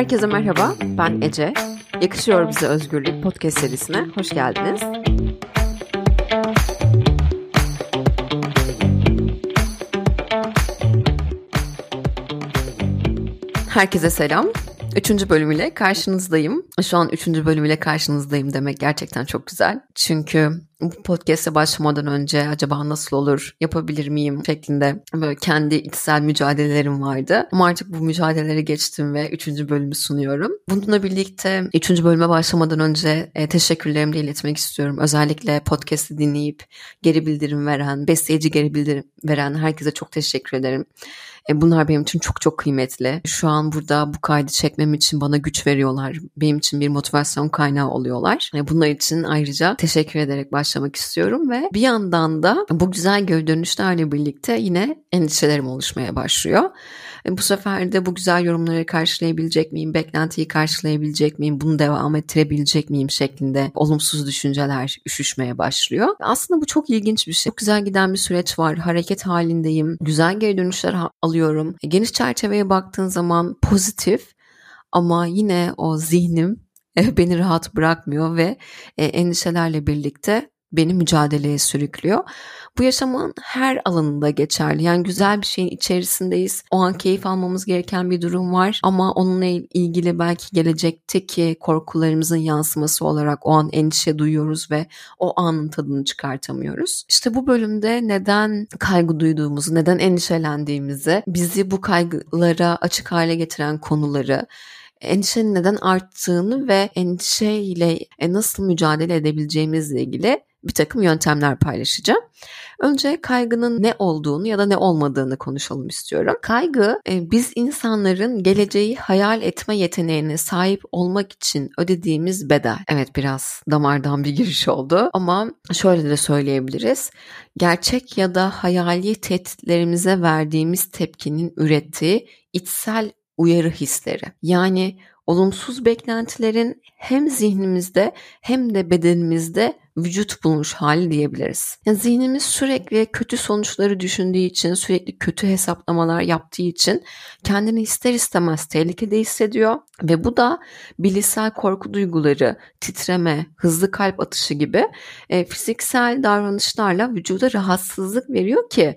Herkese merhaba, ben Ece. Yakışıyor Bize Özgürlük podcast serisine hoş geldiniz. Herkese selam. Üçüncü bölümüyle karşınızdayım. Şu an üçüncü bölümüyle karşınızdayım demek gerçekten çok güzel. Çünkü bu podcast'e başlamadan önce acaba nasıl olur, yapabilir miyim şeklinde böyle kendi içsel mücadelelerim vardı. Ama artık bu mücadeleleri geçtim ve üçüncü bölümü sunuyorum. Bununla birlikte üçüncü bölüme başlamadan önce e, teşekkürlerimi de iletmek istiyorum. Özellikle podcast'i dinleyip geri bildirim veren, besleyici geri bildirim veren herkese çok teşekkür ederim. E, bunlar benim için çok çok kıymetli. Şu an burada bu kaydı çekmem için bana güç veriyorlar. Benim için bir motivasyon kaynağı oluyorlar. E, bunlar için ayrıca teşekkür ederek başlamak istiyorum ve bir yandan da bu güzel geri dönüşlerle birlikte yine endişelerim oluşmaya başlıyor. E, bu sefer de bu güzel yorumları karşılayabilecek miyim, beklentiyi karşılayabilecek miyim, bunu devam ettirebilecek miyim şeklinde olumsuz düşünceler üşüşmeye başlıyor. Aslında bu çok ilginç bir şey. Çok güzel giden bir süreç var. Hareket halindeyim. Güzel geri dönüşler alıyorum. E, geniş çerçeveye baktığın zaman pozitif ama yine o zihnim e, beni rahat bırakmıyor ve endişelerle birlikte beni mücadeleye sürüklüyor. Bu yaşamın her alanında geçerli. Yani güzel bir şeyin içerisindeyiz. O an keyif almamız gereken bir durum var ama onunla ilgili belki gelecekteki korkularımızın yansıması olarak o an endişe duyuyoruz ve o anın tadını çıkartamıyoruz. İşte bu bölümde neden kaygı duyduğumuzu, neden endişelendiğimizi, bizi bu kaygılara açık hale getiren konuları endişenin neden arttığını ve endişeyle e, nasıl mücadele edebileceğimizle ilgili bir takım yöntemler paylaşacağım. Önce kaygının ne olduğunu ya da ne olmadığını konuşalım istiyorum. Kaygı e, biz insanların geleceği hayal etme yeteneğine sahip olmak için ödediğimiz bedel. Evet biraz damardan bir giriş oldu ama şöyle de söyleyebiliriz. Gerçek ya da hayali tehditlerimize verdiğimiz tepkinin ürettiği içsel uyarı hisleri. Yani olumsuz beklentilerin hem zihnimizde hem de bedenimizde vücut bulmuş hali diyebiliriz. Yani zihnimiz sürekli kötü sonuçları düşündüğü için, sürekli kötü hesaplamalar yaptığı için kendini ister istemez tehlikede hissediyor ve bu da bilişsel korku duyguları, titreme, hızlı kalp atışı gibi e, fiziksel davranışlarla vücuda rahatsızlık veriyor ki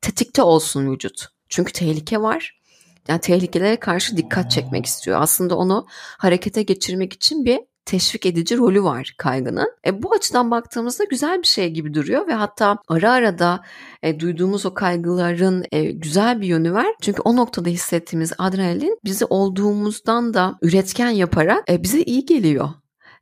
tetikte olsun vücut. Çünkü tehlike var yani tehlikelere karşı dikkat çekmek istiyor. Aslında onu harekete geçirmek için bir teşvik edici rolü var kaygının. E, bu açıdan baktığımızda güzel bir şey gibi duruyor ve hatta ara ara da e, duyduğumuz o kaygıların e, güzel bir yönü var. Çünkü o noktada hissettiğimiz adrenalin bizi olduğumuzdan da üretken yaparak e, bize iyi geliyor.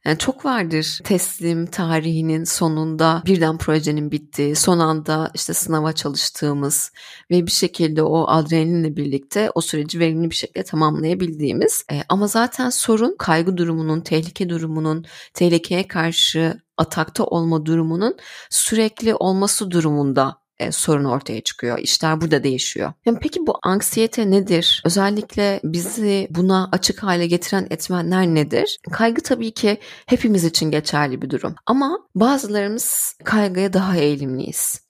Yani çok vardır teslim tarihinin sonunda birden projenin bittiği, son anda işte sınava çalıştığımız ve bir şekilde o adrenalinle birlikte o süreci verimli bir şekilde tamamlayabildiğimiz. E, ama zaten sorun kaygı durumunun, tehlike durumunun, tehlikeye karşı atakta olma durumunun sürekli olması durumunda e, sorun ortaya çıkıyor. İşler burada değişiyor. Yani peki bu anksiyete nedir? Özellikle bizi buna açık hale getiren etmenler nedir? Kaygı tabii ki hepimiz için geçerli bir durum. Ama bazılarımız kaygıya daha eğilimliyiz.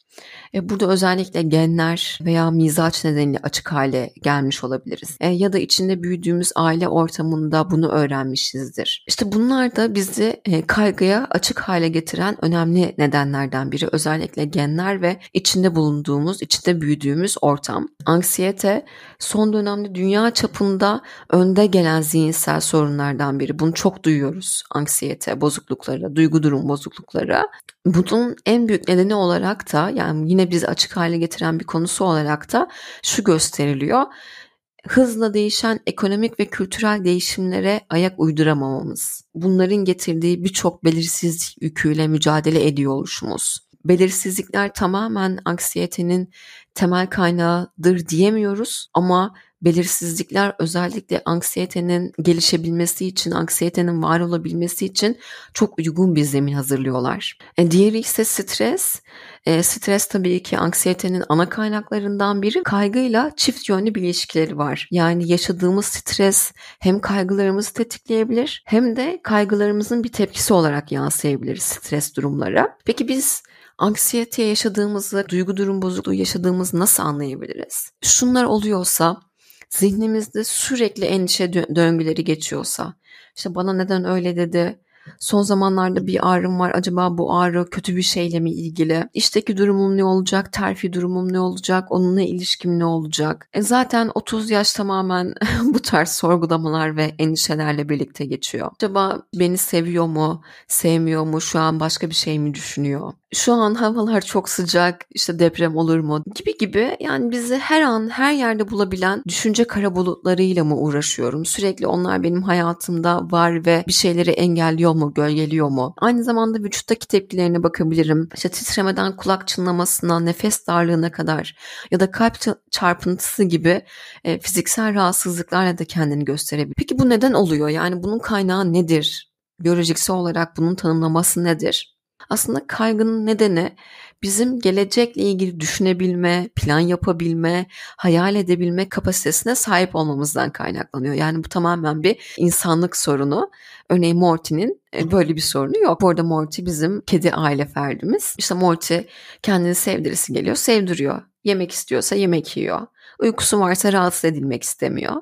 E, burada özellikle genler veya mizaç nedeniyle açık hale gelmiş olabiliriz. E, ya da içinde büyüdüğümüz aile ortamında bunu öğrenmişizdir. İşte bunlar da bizi e, kaygıya açık hale getiren önemli nedenlerden biri. Özellikle genler ve içinde bulunduğumuz, içinde büyüdüğümüz ortam. Anksiyete son dönemde dünya çapında önde gelen zihinsel sorunlardan biri. Bunu çok duyuyoruz. Anksiyete bozuklukları, duygu durum bozuklukları. Bunun en büyük nedeni olarak da yani yine bizi açık hale getiren bir konusu olarak da şu gösteriliyor. Hızla değişen ekonomik ve kültürel değişimlere ayak uyduramamamız. Bunların getirdiği birçok belirsizlik yüküyle mücadele ediyor oluşumuz. Belirsizlikler tamamen anksiyetenin temel kaynağıdır diyemiyoruz ama belirsizlikler özellikle anksiyetenin gelişebilmesi için, anksiyetenin var olabilmesi için çok uygun bir zemin hazırlıyorlar. E, diğeri ise stres. E, stres tabii ki anksiyetenin ana kaynaklarından biri. Kaygıyla çift yönlü bir ilişkileri var. Yani yaşadığımız stres hem kaygılarımızı tetikleyebilir hem de kaygılarımızın bir tepkisi olarak yansıyabilir stres durumlara. Peki biz anksiyete yaşadığımızı, duygu durum bozukluğu yaşadığımızı nasıl anlayabiliriz? Şunlar oluyorsa zihnimizde sürekli endişe döngüleri geçiyorsa, işte bana neden öyle dedi, Son zamanlarda bir ağrım var. Acaba bu ağrı kötü bir şeyle mi ilgili? İşteki durumum ne olacak? Terfi durumum ne olacak? Onunla ilişkim ne olacak? E zaten 30 yaş tamamen bu tarz sorgulamalar ve endişelerle birlikte geçiyor. Acaba beni seviyor mu? Sevmiyor mu? Şu an başka bir şey mi düşünüyor? Şu an havalar çok sıcak. İşte deprem olur mu? Gibi gibi yani bizi her an her yerde bulabilen düşünce kara bulutlarıyla mı uğraşıyorum? Sürekli onlar benim hayatımda var ve bir şeyleri engelliyor mu, gölgeliyor mu? Aynı zamanda vücuttaki tepkilerine bakabilirim. İşte titremeden kulak çınlamasına, nefes darlığına kadar ya da kalp çarpıntısı gibi e, fiziksel rahatsızlıklarla da kendini gösterebilir. Peki bu neden oluyor? Yani bunun kaynağı nedir? Biyolojiksel olarak bunun tanımlaması nedir? Aslında kaygının nedeni bizim gelecekle ilgili düşünebilme, plan yapabilme, hayal edebilme kapasitesine sahip olmamızdan kaynaklanıyor. Yani bu tamamen bir insanlık sorunu. Örneğin Morty'nin e, böyle bir sorunu yok. Bu arada Morty bizim kedi aile ferdimiz. İşte Morty kendini sevdirisi geliyor, sevdiriyor. Yemek istiyorsa yemek yiyor. Uykusu varsa rahatsız edilmek istemiyor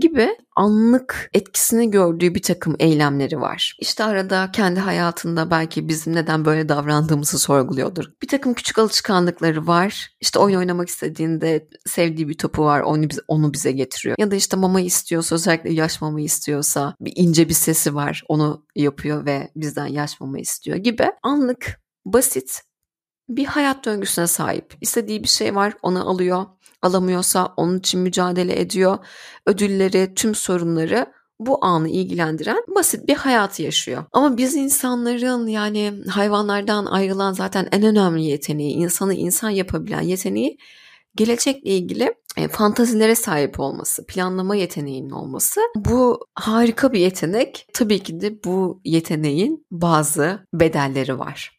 gibi anlık etkisini gördüğü bir takım eylemleri var. İşte arada kendi hayatında belki bizim neden böyle davrandığımızı sorguluyordur. Bir takım küçük alışkanlıkları var. İşte oyun oynamak istediğinde sevdiği bir topu var onu, bize, onu bize getiriyor. Ya da işte mama istiyorsa özellikle yaş mama istiyorsa bir ince bir sesi var onu yapıyor ve bizden yaş mama istiyor gibi anlık basit bir hayat döngüsüne sahip. İstediği bir şey var onu alıyor alamıyorsa onun için mücadele ediyor. Ödülleri, tüm sorunları bu anı ilgilendiren basit bir hayatı yaşıyor. Ama biz insanların yani hayvanlardan ayrılan zaten en önemli yeteneği, insanı insan yapabilen yeteneği gelecekle ilgili e, fantazilere sahip olması, planlama yeteneğinin olması. Bu harika bir yetenek. Tabii ki de bu yeteneğin bazı bedelleri var.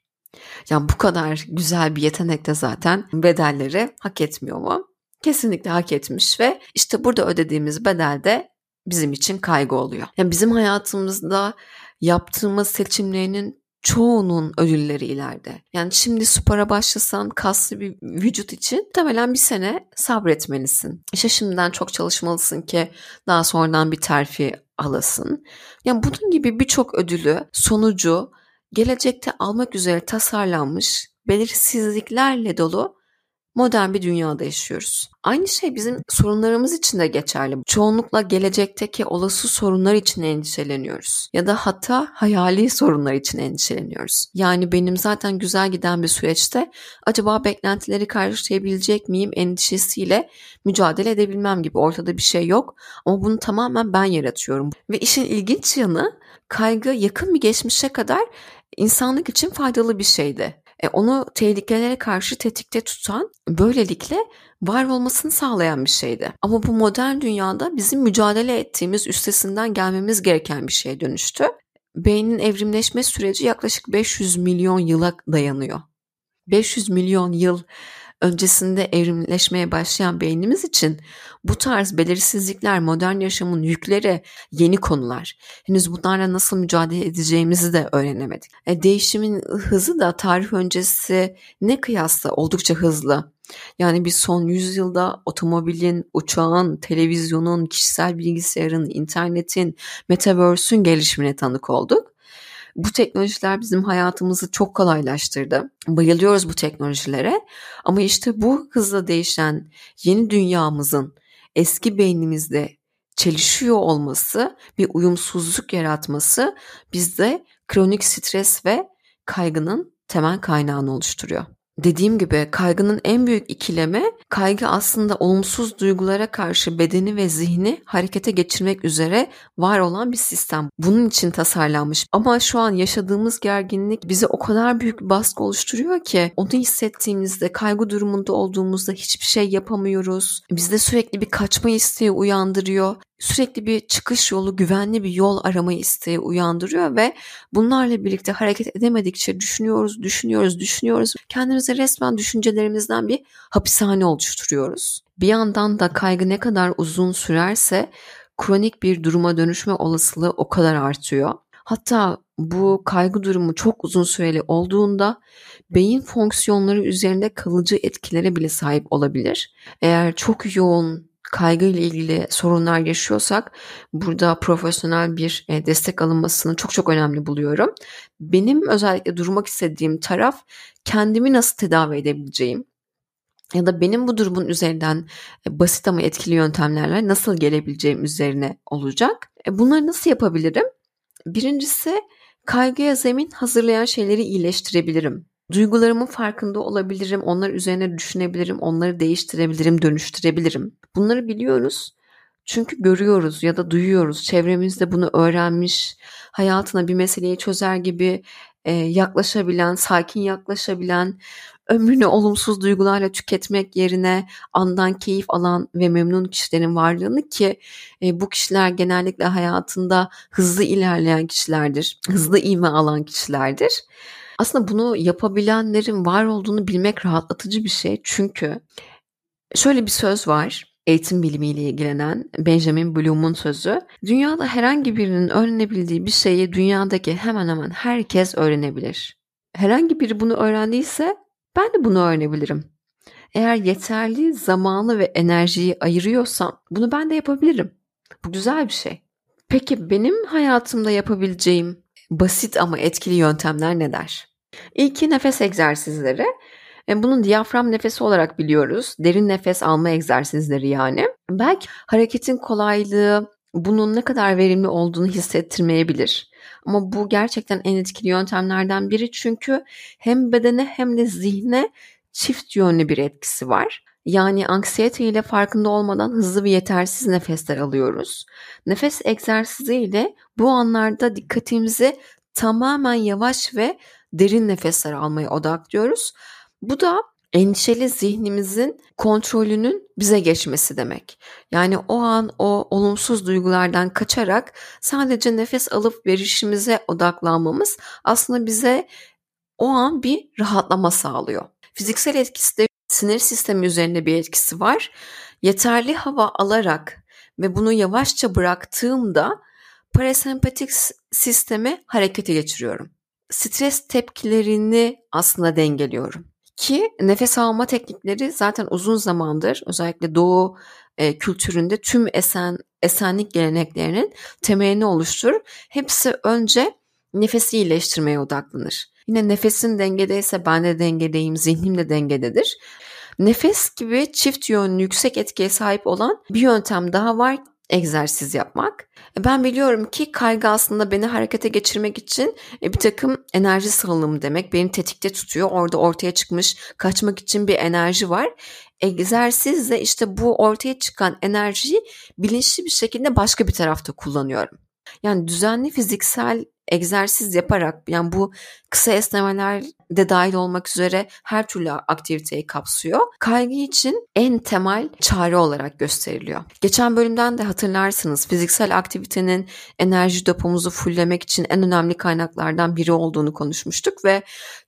Yani bu kadar güzel bir yetenek de zaten bedelleri hak etmiyor mu? kesinlikle hak etmiş ve işte burada ödediğimiz bedel de bizim için kaygı oluyor. Yani bizim hayatımızda yaptığımız seçimlerinin çoğunun ödülleri ileride. Yani şimdi spora başlasan kaslı bir vücut için muhtemelen bir sene sabretmelisin. İşte şimdiden çok çalışmalısın ki daha sonradan bir terfi alasın. Yani bunun gibi birçok ödülü, sonucu gelecekte almak üzere tasarlanmış belirsizliklerle dolu modern bir dünyada yaşıyoruz. Aynı şey bizim sorunlarımız için de geçerli. Çoğunlukla gelecekteki olası sorunlar için endişeleniyoruz. Ya da hatta hayali sorunlar için endişeleniyoruz. Yani benim zaten güzel giden bir süreçte acaba beklentileri karşılayabilecek miyim endişesiyle mücadele edebilmem gibi ortada bir şey yok. Ama bunu tamamen ben yaratıyorum. Ve işin ilginç yanı kaygı yakın bir geçmişe kadar insanlık için faydalı bir şeydi. E, onu tehlikelere karşı tetikte tutan, böylelikle var olmasını sağlayan bir şeydi. Ama bu modern dünyada bizim mücadele ettiğimiz, üstesinden gelmemiz gereken bir şeye dönüştü. Beynin evrimleşme süreci yaklaşık 500 milyon yıla dayanıyor. 500 milyon yıl öncesinde evrimleşmeye başlayan beynimiz için bu tarz belirsizlikler, modern yaşamın yükleri yeni konular. Henüz bunlarla nasıl mücadele edeceğimizi de öğrenemedik. E, değişimin hızı da tarih öncesi ne kıyasla oldukça hızlı. Yani biz son yüzyılda otomobilin, uçağın, televizyonun, kişisel bilgisayarın, internetin, metaverse'ün gelişimine tanık olduk. Bu teknolojiler bizim hayatımızı çok kolaylaştırdı. Bayılıyoruz bu teknolojilere. Ama işte bu hızla değişen yeni dünyamızın eski beynimizde çelişiyor olması, bir uyumsuzluk yaratması bizde kronik stres ve kaygının temel kaynağını oluşturuyor. Dediğim gibi kaygının en büyük ikileme kaygı aslında olumsuz duygulara karşı bedeni ve zihni harekete geçirmek üzere var olan bir sistem. Bunun için tasarlanmış. Ama şu an yaşadığımız gerginlik bize o kadar büyük bir baskı oluşturuyor ki onu hissettiğimizde kaygı durumunda olduğumuzda hiçbir şey yapamıyoruz. Bizde sürekli bir kaçma isteği uyandırıyor sürekli bir çıkış yolu, güvenli bir yol arama isteği uyandırıyor ve bunlarla birlikte hareket edemedikçe düşünüyoruz, düşünüyoruz, düşünüyoruz. Kendimize resmen düşüncelerimizden bir hapishane oluşturuyoruz. Bir yandan da kaygı ne kadar uzun sürerse kronik bir duruma dönüşme olasılığı o kadar artıyor. Hatta bu kaygı durumu çok uzun süreli olduğunda beyin fonksiyonları üzerinde kalıcı etkilere bile sahip olabilir. Eğer çok yoğun kaygı ile ilgili sorunlar yaşıyorsak burada profesyonel bir e, destek alınmasını çok çok önemli buluyorum. Benim özellikle durmak istediğim taraf kendimi nasıl tedavi edebileceğim ya da benim bu durumun üzerinden e, basit ama etkili yöntemlerle nasıl gelebileceğim üzerine olacak. E, bunları nasıl yapabilirim? Birincisi kaygıya zemin hazırlayan şeyleri iyileştirebilirim. Duygularımın farkında olabilirim, onlar üzerine düşünebilirim, onları değiştirebilirim, dönüştürebilirim. Bunları biliyoruz. Çünkü görüyoruz ya da duyuyoruz. Çevremizde bunu öğrenmiş, hayatına bir meseleyi çözer gibi e, yaklaşabilen, sakin yaklaşabilen, ömrünü olumsuz duygularla tüketmek yerine andan keyif alan ve memnun kişilerin varlığını ki e, bu kişiler genellikle hayatında hızlı ilerleyen kişilerdir, hızlı ivme alan kişilerdir. Aslında bunu yapabilenlerin var olduğunu bilmek rahatlatıcı bir şey. Çünkü şöyle bir söz var eğitim bilimiyle ilgilenen Benjamin Bloom'un sözü. Dünyada herhangi birinin öğrenebildiği bir şeyi dünyadaki hemen hemen herkes öğrenebilir. Herhangi biri bunu öğrendiyse ben de bunu öğrenebilirim. Eğer yeterli zamanı ve enerjiyi ayırıyorsam bunu ben de yapabilirim. Bu güzel bir şey. Peki benim hayatımda yapabileceğim basit ama etkili yöntemler neler? İlki nefes egzersizleri. E, bunun diyafram nefesi olarak biliyoruz. Derin nefes alma egzersizleri yani. Belki hareketin kolaylığı bunun ne kadar verimli olduğunu hissettirmeyebilir. Ama bu gerçekten en etkili yöntemlerden biri çünkü hem bedene hem de zihne çift yönlü bir etkisi var. Yani anksiyete ile farkında olmadan hızlı ve yetersiz nefesler alıyoruz. Nefes egzersizi ile bu anlarda dikkatimizi tamamen yavaş ve derin nefesler almaya odaklıyoruz. Bu da endişeli zihnimizin kontrolünün bize geçmesi demek. Yani o an o olumsuz duygulardan kaçarak sadece nefes alıp verişimize odaklanmamız aslında bize o an bir rahatlama sağlıyor. Fiziksel etkisi de sinir sistemi üzerinde bir etkisi var. Yeterli hava alarak ve bunu yavaşça bıraktığımda parasempatik sistemi harekete geçiriyorum. Stres tepkilerini aslında dengeliyorum. Ki nefes alma teknikleri zaten uzun zamandır özellikle doğu e, kültüründe tüm esen esenlik geleneklerinin temelini oluşturur. Hepsi önce nefesi iyileştirmeye odaklanır. Yine nefesin dengedeyse ben de dengedeyim, zihnim de dengededir. Nefes gibi çift yönlü yüksek etkiye sahip olan bir yöntem daha var egzersiz yapmak. E, ben biliyorum ki kaygı aslında beni harekete geçirmek için e, bir takım enerji salınımı demek. Beni tetikte tutuyor. Orada ortaya çıkmış kaçmak için bir enerji var. Egzersizle işte bu ortaya çıkan enerjiyi bilinçli bir şekilde başka bir tarafta kullanıyorum. Yani düzenli fiziksel egzersiz yaparak yani bu kısa esnemeler de dahil olmak üzere her türlü aktiviteyi kapsıyor. Kaygı için en temel çare olarak gösteriliyor. Geçen bölümden de hatırlarsınız fiziksel aktivitenin enerji depomuzu fulllemek için en önemli kaynaklardan biri olduğunu konuşmuştuk ve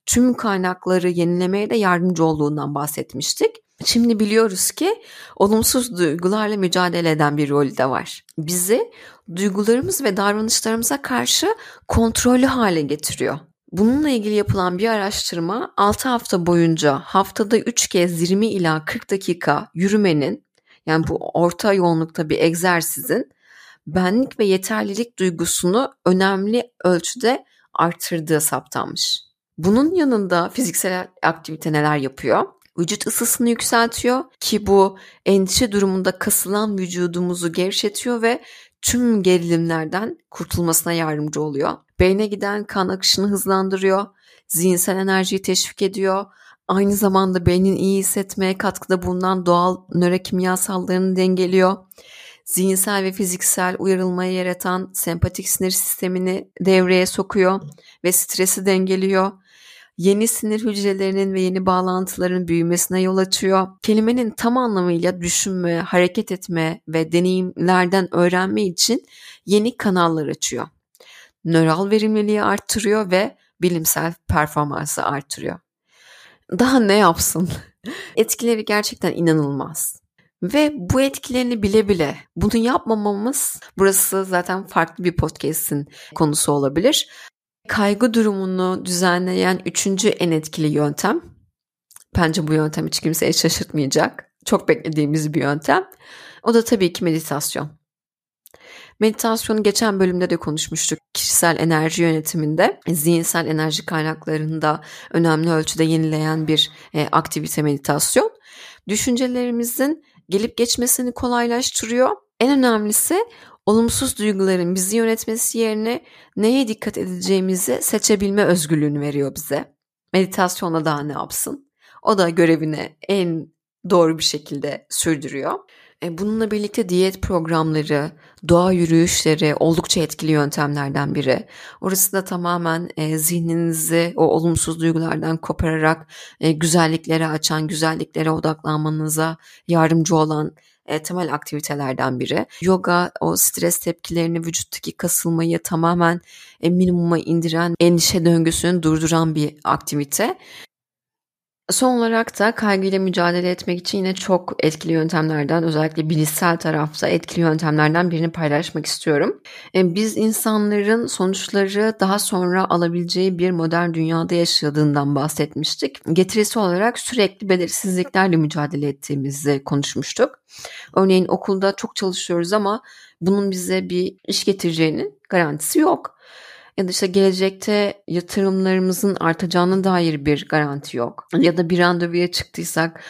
tüm kaynakları yenilemeye de yardımcı olduğundan bahsetmiştik. Şimdi biliyoruz ki olumsuz duygularla mücadele eden bir rolü de var. Bizi duygularımız ve davranışlarımıza karşı kontrollü hale getiriyor. Bununla ilgili yapılan bir araştırma 6 hafta boyunca haftada 3 kez 20 ila 40 dakika yürümenin yani bu orta yoğunlukta bir egzersizin benlik ve yeterlilik duygusunu önemli ölçüde artırdığı saptanmış. Bunun yanında fiziksel aktivite neler yapıyor? Vücut ısısını yükseltiyor ki bu endişe durumunda kasılan vücudumuzu gevşetiyor ve tüm gerilimlerden kurtulmasına yardımcı oluyor. Beyne giden kan akışını hızlandırıyor, zihinsel enerjiyi teşvik ediyor, aynı zamanda beynin iyi hissetmeye katkıda bulunan doğal nörokimyasallarını dengeliyor. Zihinsel ve fiziksel uyarılmayı yaratan sempatik sinir sistemini devreye sokuyor ve stresi dengeliyor yeni sinir hücrelerinin ve yeni bağlantıların büyümesine yol açıyor. Kelimenin tam anlamıyla düşünme, hareket etme ve deneyimlerden öğrenme için yeni kanallar açıyor. Nöral verimliliği arttırıyor ve bilimsel performansı arttırıyor. Daha ne yapsın? Etkileri gerçekten inanılmaz. Ve bu etkilerini bile bile bunu yapmamamız burası zaten farklı bir podcast'in konusu olabilir. Kaygı durumunu düzenleyen üçüncü en etkili yöntem. Bence bu yöntem hiç kimseye şaşırtmayacak. Çok beklediğimiz bir yöntem. O da tabii ki meditasyon. Meditasyonu geçen bölümde de konuşmuştuk. Kişisel enerji yönetiminde, zihinsel enerji kaynaklarında önemli ölçüde yenileyen bir e, aktivite meditasyon. Düşüncelerimizin gelip geçmesini kolaylaştırıyor. En önemlisi olumsuz duyguların bizi yönetmesi yerine neye dikkat edeceğimizi seçebilme özgürlüğünü veriyor bize. Meditasyonla daha ne yapsın? O da görevini en doğru bir şekilde sürdürüyor. E, bununla birlikte diyet programları, doğa yürüyüşleri oldukça etkili yöntemlerden biri. Orası da tamamen e, zihninizi o olumsuz duygulardan kopararak e, güzelliklere açan, güzelliklere odaklanmanıza yardımcı olan e, temel aktivitelerden biri. Yoga o stres tepkilerini, vücuttaki kasılmayı tamamen e, minimuma indiren, endişe döngüsünü durduran bir aktivite. Son olarak da kaygıyla mücadele etmek için yine çok etkili yöntemlerden özellikle bilişsel tarafta etkili yöntemlerden birini paylaşmak istiyorum. E, biz insanların sonuçları daha sonra alabileceği bir modern dünyada yaşadığından bahsetmiştik. Getirisi olarak sürekli belirsizliklerle mücadele ettiğimizi konuşmuştuk. Örneğin okulda çok çalışıyoruz ama bunun bize bir iş getireceğinin garantisi yok ya da işte gelecekte yatırımlarımızın artacağına dair bir garanti yok. Ya da bir randevuya çıktıysak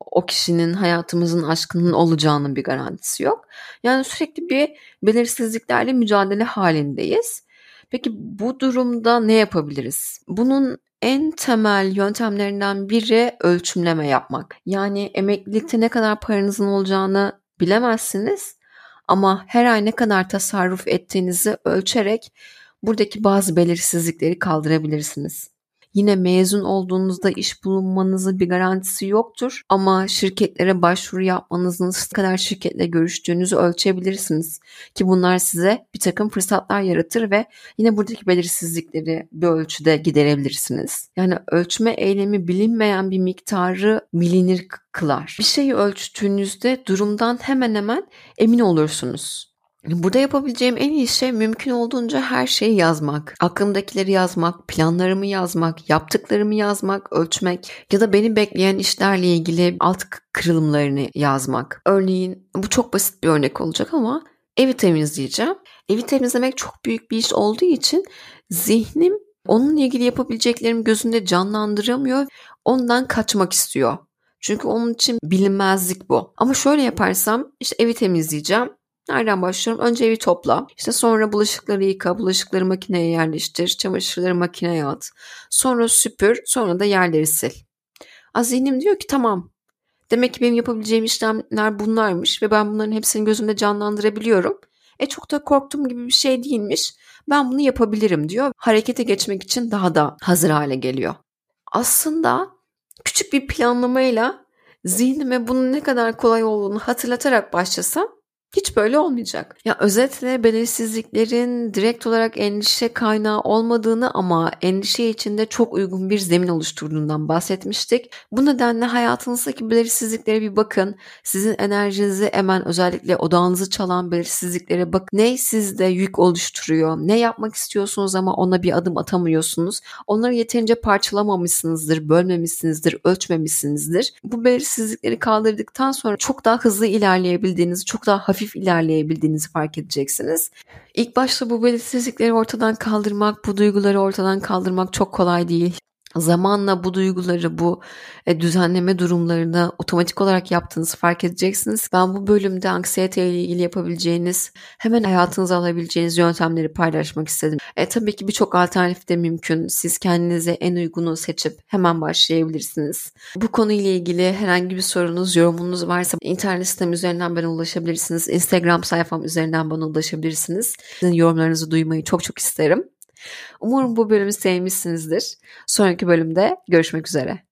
o kişinin hayatımızın aşkının olacağının bir garantisi yok. Yani sürekli bir belirsizliklerle mücadele halindeyiz. Peki bu durumda ne yapabiliriz? Bunun en temel yöntemlerinden biri ölçümleme yapmak. Yani emeklilikte ne kadar paranızın olacağını bilemezsiniz ama her ay ne kadar tasarruf ettiğinizi ölçerek buradaki bazı belirsizlikleri kaldırabilirsiniz. Yine mezun olduğunuzda iş bulunmanızın bir garantisi yoktur ama şirketlere başvuru yapmanızın kadar şirketle görüştüğünüzü ölçebilirsiniz. Ki bunlar size bir takım fırsatlar yaratır ve yine buradaki belirsizlikleri bir ölçüde giderebilirsiniz. Yani ölçme eylemi bilinmeyen bir miktarı bilinir kılar. Bir şeyi ölçtüğünüzde durumdan hemen hemen emin olursunuz. Burada yapabileceğim en iyi şey mümkün olduğunca her şeyi yazmak. Aklımdakileri yazmak, planlarımı yazmak, yaptıklarımı yazmak, ölçmek ya da beni bekleyen işlerle ilgili alt kırılımlarını yazmak. Örneğin bu çok basit bir örnek olacak ama evi temizleyeceğim. Evi temizlemek çok büyük bir iş olduğu için zihnim onunla ilgili yapabileceklerimi gözünde canlandıramıyor. Ondan kaçmak istiyor. Çünkü onun için bilinmezlik bu. Ama şöyle yaparsam işte evi temizleyeceğim Nereden başlıyorum? Önce evi topla. İşte sonra bulaşıkları yıka, bulaşıkları makineye yerleştir, çamaşırları makineye at. Sonra süpür, sonra da yerleri sil. Az zihnim diyor ki tamam. Demek ki benim yapabileceğim işlemler bunlarmış ve ben bunların hepsini gözümde canlandırabiliyorum. E çok da korktuğum gibi bir şey değilmiş. Ben bunu yapabilirim diyor. Harekete geçmek için daha da hazır hale geliyor. Aslında küçük bir planlamayla zihnime bunun ne kadar kolay olduğunu hatırlatarak başlasam hiç böyle olmayacak. Ya özetle belirsizliklerin direkt olarak endişe kaynağı olmadığını ama endişe içinde çok uygun bir zemin oluşturduğundan bahsetmiştik. Bu nedenle hayatınızdaki belirsizliklere bir bakın. Sizin enerjinizi hemen özellikle odağınızı çalan belirsizliklere bakın. Ne sizde yük oluşturuyor? Ne yapmak istiyorsunuz ama ona bir adım atamıyorsunuz? Onları yeterince parçalamamışsınızdır, bölmemişsinizdir, ölçmemişsinizdir. Bu belirsizlikleri kaldırdıktan sonra çok daha hızlı ilerleyebildiğiniz, çok daha hafif hafif ilerleyebildiğinizi fark edeceksiniz. İlk başta bu belirsizlikleri ortadan kaldırmak, bu duyguları ortadan kaldırmak çok kolay değil. Zamanla bu duyguları, bu e, düzenleme durumlarını otomatik olarak yaptığınızı fark edeceksiniz. Ben bu bölümde anksiyete ile ilgili yapabileceğiniz, hemen hayatınıza alabileceğiniz yöntemleri paylaşmak istedim. E, tabii ki birçok alternatif de mümkün. Siz kendinize en uygunu seçip hemen başlayabilirsiniz. Bu konuyla ilgili herhangi bir sorunuz, yorumunuz varsa internet sitem üzerinden bana ulaşabilirsiniz. Instagram sayfam üzerinden bana ulaşabilirsiniz. Sizin yorumlarınızı duymayı çok çok isterim. Umarım bu bölümü sevmişsinizdir. Sonraki bölümde görüşmek üzere.